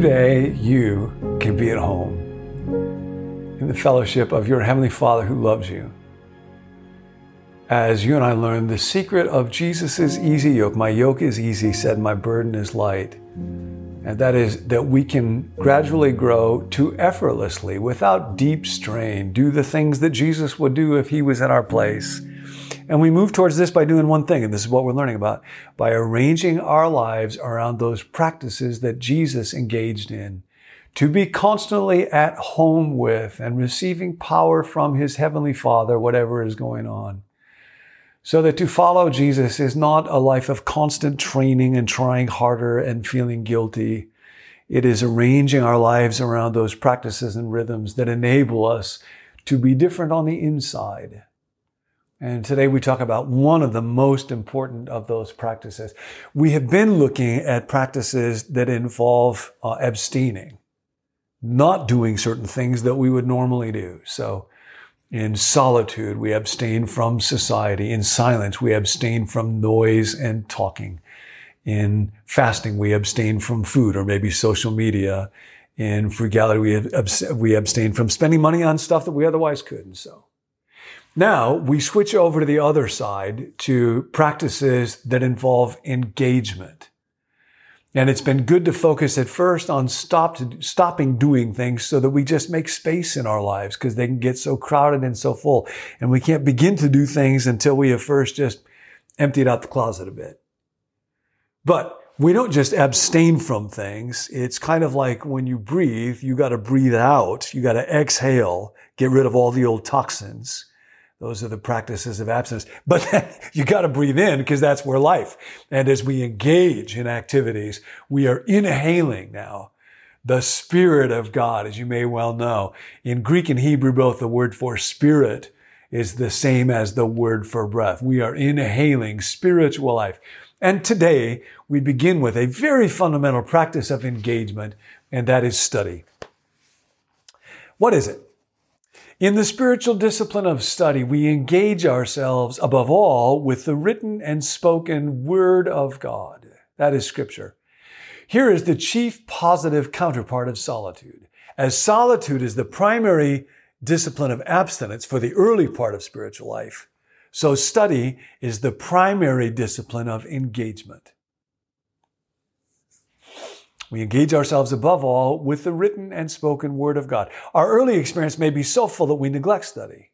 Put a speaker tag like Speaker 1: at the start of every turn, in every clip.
Speaker 1: Today, you can be at home in the fellowship of your Heavenly Father who loves you. As you and I learn the secret of Jesus' easy yoke, my yoke is easy, said my burden is light. And that is that we can gradually grow to effortlessly, without deep strain, do the things that Jesus would do if he was in our place. And we move towards this by doing one thing, and this is what we're learning about, by arranging our lives around those practices that Jesus engaged in. To be constantly at home with and receiving power from his heavenly Father, whatever is going on. So that to follow Jesus is not a life of constant training and trying harder and feeling guilty. It is arranging our lives around those practices and rhythms that enable us to be different on the inside. And today we talk about one of the most important of those practices. We have been looking at practices that involve uh, abstaining, not doing certain things that we would normally do. So in solitude, we abstain from society. In silence, we abstain from noise and talking. In fasting, we abstain from food or maybe social media. In frugality, we, abs- we abstain from spending money on stuff that we otherwise could. And so now we switch over to the other side to practices that involve engagement. And it's been good to focus at first on stop stopping doing things so that we just make space in our lives because they can get so crowded and so full. And we can't begin to do things until we have first just emptied out the closet a bit. But we don't just abstain from things. It's kind of like when you breathe, you got to breathe out. You got to exhale, get rid of all the old toxins. Those are the practices of abstinence. But you got to breathe in because that's where life. And as we engage in activities, we are inhaling now the Spirit of God, as you may well know. In Greek and Hebrew, both the word for spirit is the same as the word for breath. We are inhaling spiritual life. And today we begin with a very fundamental practice of engagement, and that is study. What is it? In the spiritual discipline of study, we engage ourselves above all with the written and spoken word of God. That is scripture. Here is the chief positive counterpart of solitude. As solitude is the primary discipline of abstinence for the early part of spiritual life, so study is the primary discipline of engagement. We engage ourselves above all with the written and spoken word of God. Our early experience may be so full that we neglect study.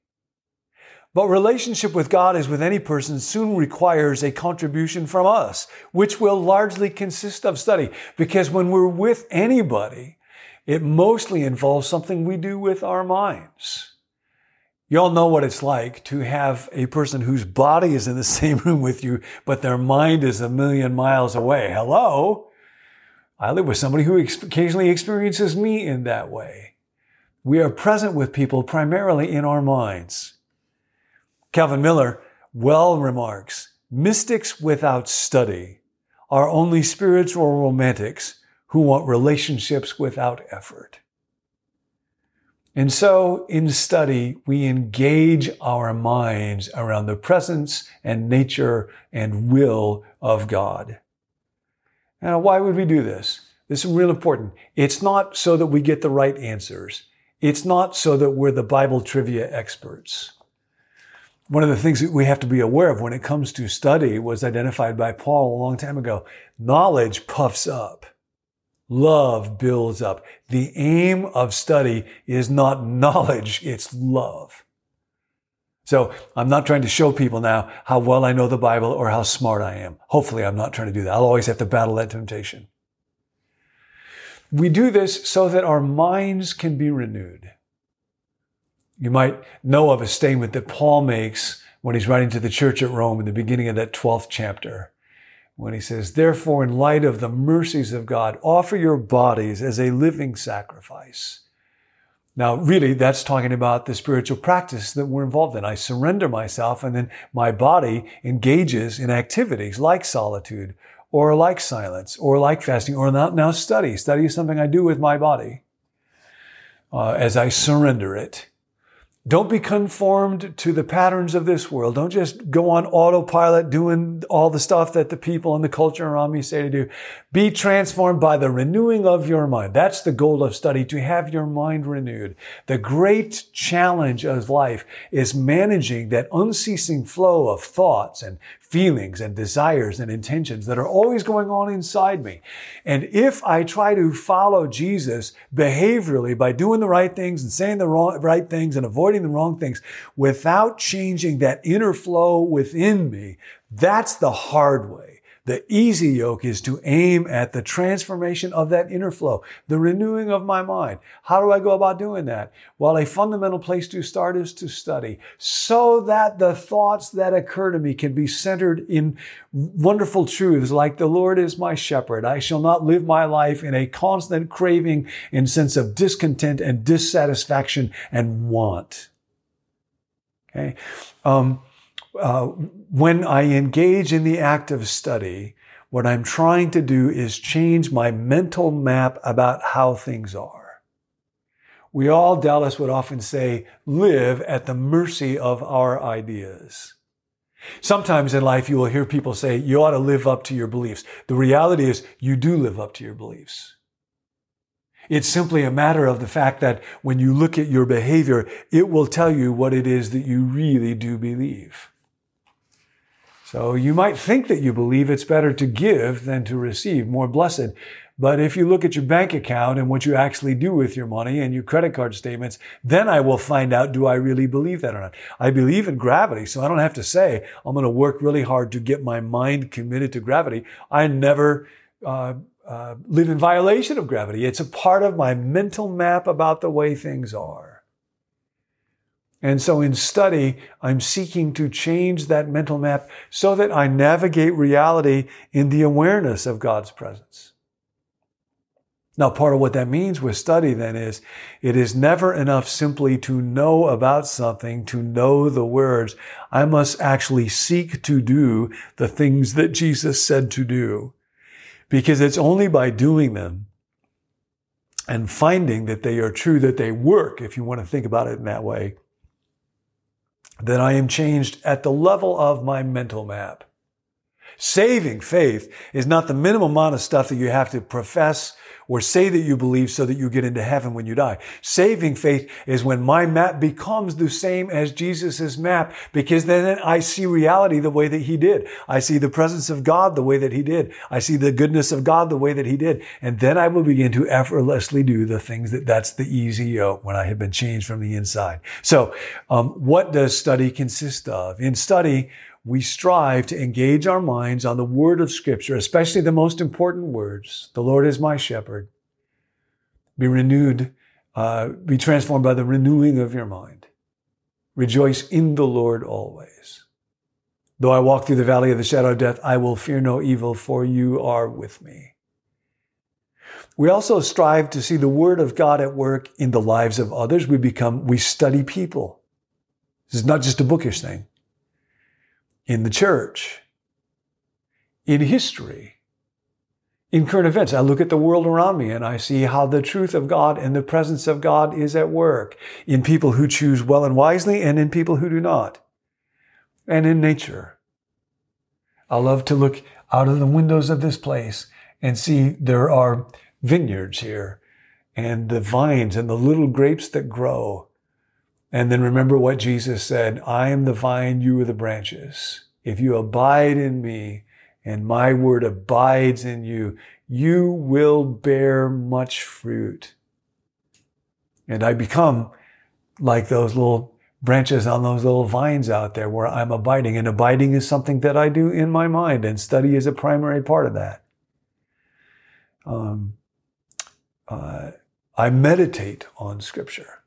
Speaker 1: But relationship with God, as with any person, soon requires a contribution from us, which will largely consist of study. Because when we're with anybody, it mostly involves something we do with our minds. You all know what it's like to have a person whose body is in the same room with you, but their mind is a million miles away. Hello? I live with somebody who occasionally experiences me in that way. We are present with people primarily in our minds. Calvin Miller well remarks, mystics without study are only spiritual romantics who want relationships without effort. And so in study, we engage our minds around the presence and nature and will of God. Now, why would we do this? This is real important. It's not so that we get the right answers. It's not so that we're the Bible trivia experts. One of the things that we have to be aware of when it comes to study was identified by Paul a long time ago. Knowledge puffs up. Love builds up. The aim of study is not knowledge, it's love. So I'm not trying to show people now how well I know the Bible or how smart I am. Hopefully I'm not trying to do that. I'll always have to battle that temptation. We do this so that our minds can be renewed. You might know of a statement that Paul makes when he's writing to the church at Rome in the beginning of that 12th chapter. When he says, therefore, in light of the mercies of God, offer your bodies as a living sacrifice now, really, that's talking about the spiritual practice that we're involved in. I surrender myself and then my body engages in activities like solitude or like silence or like fasting or now study. Study is something I do with my body uh, as I surrender it. Don't be conformed to the patterns of this world. Don't just go on autopilot doing all the stuff that the people and the culture around me say to do. Be transformed by the renewing of your mind. That's the goal of study, to have your mind renewed. The great challenge of life is managing that unceasing flow of thoughts and feelings and desires and intentions that are always going on inside me. And if I try to follow Jesus behaviorally by doing the right things and saying the wrong, right things and avoiding the wrong things without changing that inner flow within me, that's the hard way. The easy yoke is to aim at the transformation of that inner flow, the renewing of my mind. How do I go about doing that? Well, a fundamental place to start is to study so that the thoughts that occur to me can be centered in wonderful truths like the Lord is my shepherd. I shall not live my life in a constant craving and sense of discontent and dissatisfaction and want. Okay. Um, uh, when I engage in the act of study, what I'm trying to do is change my mental map about how things are. We all, Dallas would often say, live at the mercy of our ideas. Sometimes in life, you will hear people say, you ought to live up to your beliefs. The reality is, you do live up to your beliefs. It's simply a matter of the fact that when you look at your behavior, it will tell you what it is that you really do believe. So you might think that you believe it's better to give than to receive, more blessed. But if you look at your bank account and what you actually do with your money and your credit card statements, then I will find out, do I really believe that or not? I believe in gravity, so I don't have to say, I'm going to work really hard to get my mind committed to gravity. I never, uh, uh, live in violation of gravity. It's a part of my mental map about the way things are. And so in study, I'm seeking to change that mental map so that I navigate reality in the awareness of God's presence. Now, part of what that means with study then is it is never enough simply to know about something, to know the words. I must actually seek to do the things that Jesus said to do. Because it's only by doing them and finding that they are true, that they work, if you want to think about it in that way, that I am changed at the level of my mental map. Saving faith is not the minimum amount of stuff that you have to profess or say that you believe so that you get into heaven when you die. Saving faith is when my map becomes the same as Jesus' map because then I see reality the way that he did. I see the presence of God the way that he did. I see the goodness of God the way that he did. And then I will begin to effortlessly do the things that that's the easy yoke when I have been changed from the inside. So, um, what does study consist of? In study, we strive to engage our minds on the word of scripture, especially the most important words. The Lord is my shepherd. Be renewed, uh, be transformed by the renewing of your mind. Rejoice in the Lord always. Though I walk through the valley of the shadow of death, I will fear no evil, for you are with me. We also strive to see the word of God at work in the lives of others. We become, we study people. This is not just a bookish thing in the church, in history, in current events. I look at the world around me and I see how the truth of God and the presence of God is at work in people who choose well and wisely and in people who do not. And in nature. I love to look out of the windows of this place and see there are vineyards here and the vines and the little grapes that grow and then remember what Jesus said I am the vine, you are the branches. If you abide in me and my word abides in you, you will bear much fruit. And I become like those little branches on those little vines out there where I'm abiding. And abiding is something that I do in my mind, and study is a primary part of that. Um, uh, I meditate on Scripture.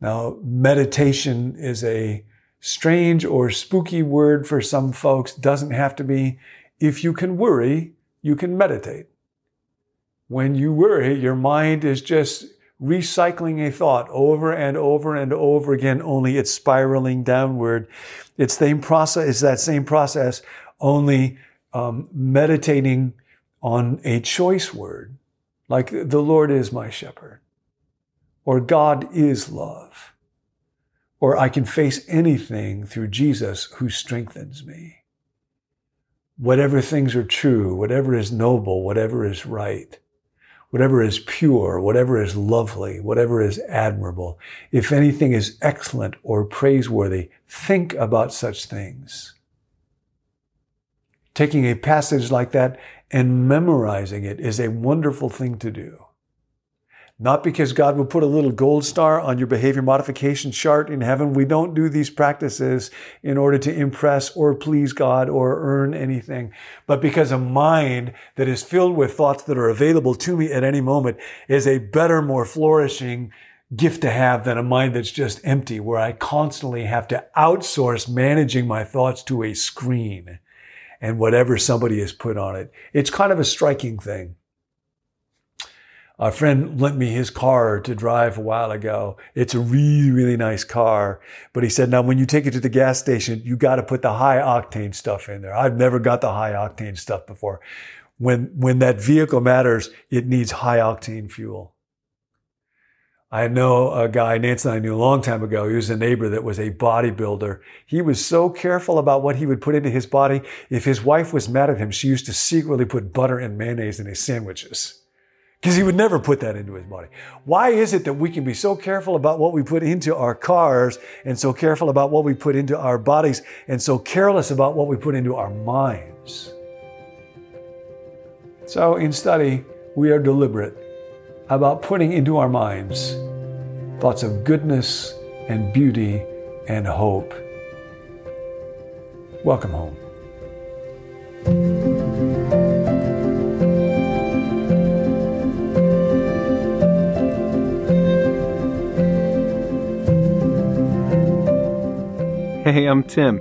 Speaker 1: Now, meditation is a strange or spooky word for some folks. Doesn't have to be. If you can worry, you can meditate. When you worry, your mind is just recycling a thought over and over and over again, only it's spiraling downward. It's the same process, it's that same process, only um, meditating on a choice word, like the Lord is my shepherd or God is love, or I can face anything through Jesus who strengthens me. Whatever things are true, whatever is noble, whatever is right, whatever is pure, whatever is lovely, whatever is admirable, if anything is excellent or praiseworthy, think about such things. Taking a passage like that and memorizing it is a wonderful thing to do. Not because God will put a little gold star on your behavior modification chart in heaven. We don't do these practices in order to impress or please God or earn anything, but because a mind that is filled with thoughts that are available to me at any moment is a better, more flourishing gift to have than a mind that's just empty, where I constantly have to outsource managing my thoughts to a screen and whatever somebody has put on it. It's kind of a striking thing. A friend lent me his car to drive a while ago. It's a really, really nice car. But he said, now when you take it to the gas station, you got to put the high octane stuff in there. I've never got the high octane stuff before. When, when that vehicle matters, it needs high octane fuel. I know a guy, Nancy and I knew a long time ago. He was a neighbor that was a bodybuilder. He was so careful about what he would put into his body. If his wife was mad at him, she used to secretly put butter and mayonnaise in his sandwiches because he would never put that into his body. Why is it that we can be so careful about what we put into our cars and so careful about what we put into our bodies and so careless about what we put into our minds? So in study, we are deliberate about putting into our minds thoughts of goodness and beauty and hope. Welcome home.
Speaker 2: Hey, I'm Tim.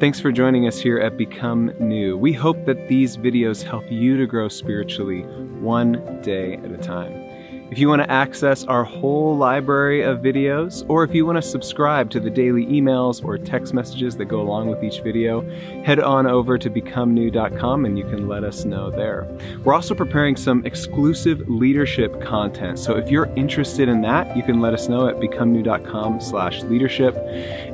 Speaker 2: Thanks for joining us here at Become New. We hope that these videos help you to grow spiritually one day at a time. If you want to access our whole library of videos, or if you want to subscribe to the daily emails or text messages that go along with each video, head on over to becomenew.com and you can let us know there. We're also preparing some exclusive leadership content. So if you're interested in that, you can let us know at becomenew.com slash leadership.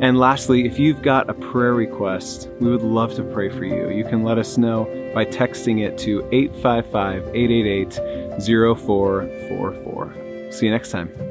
Speaker 2: And lastly, if you've got a prayer request, we would love to pray for you. You can let us know by texting it to 855 888 0444. See you next time.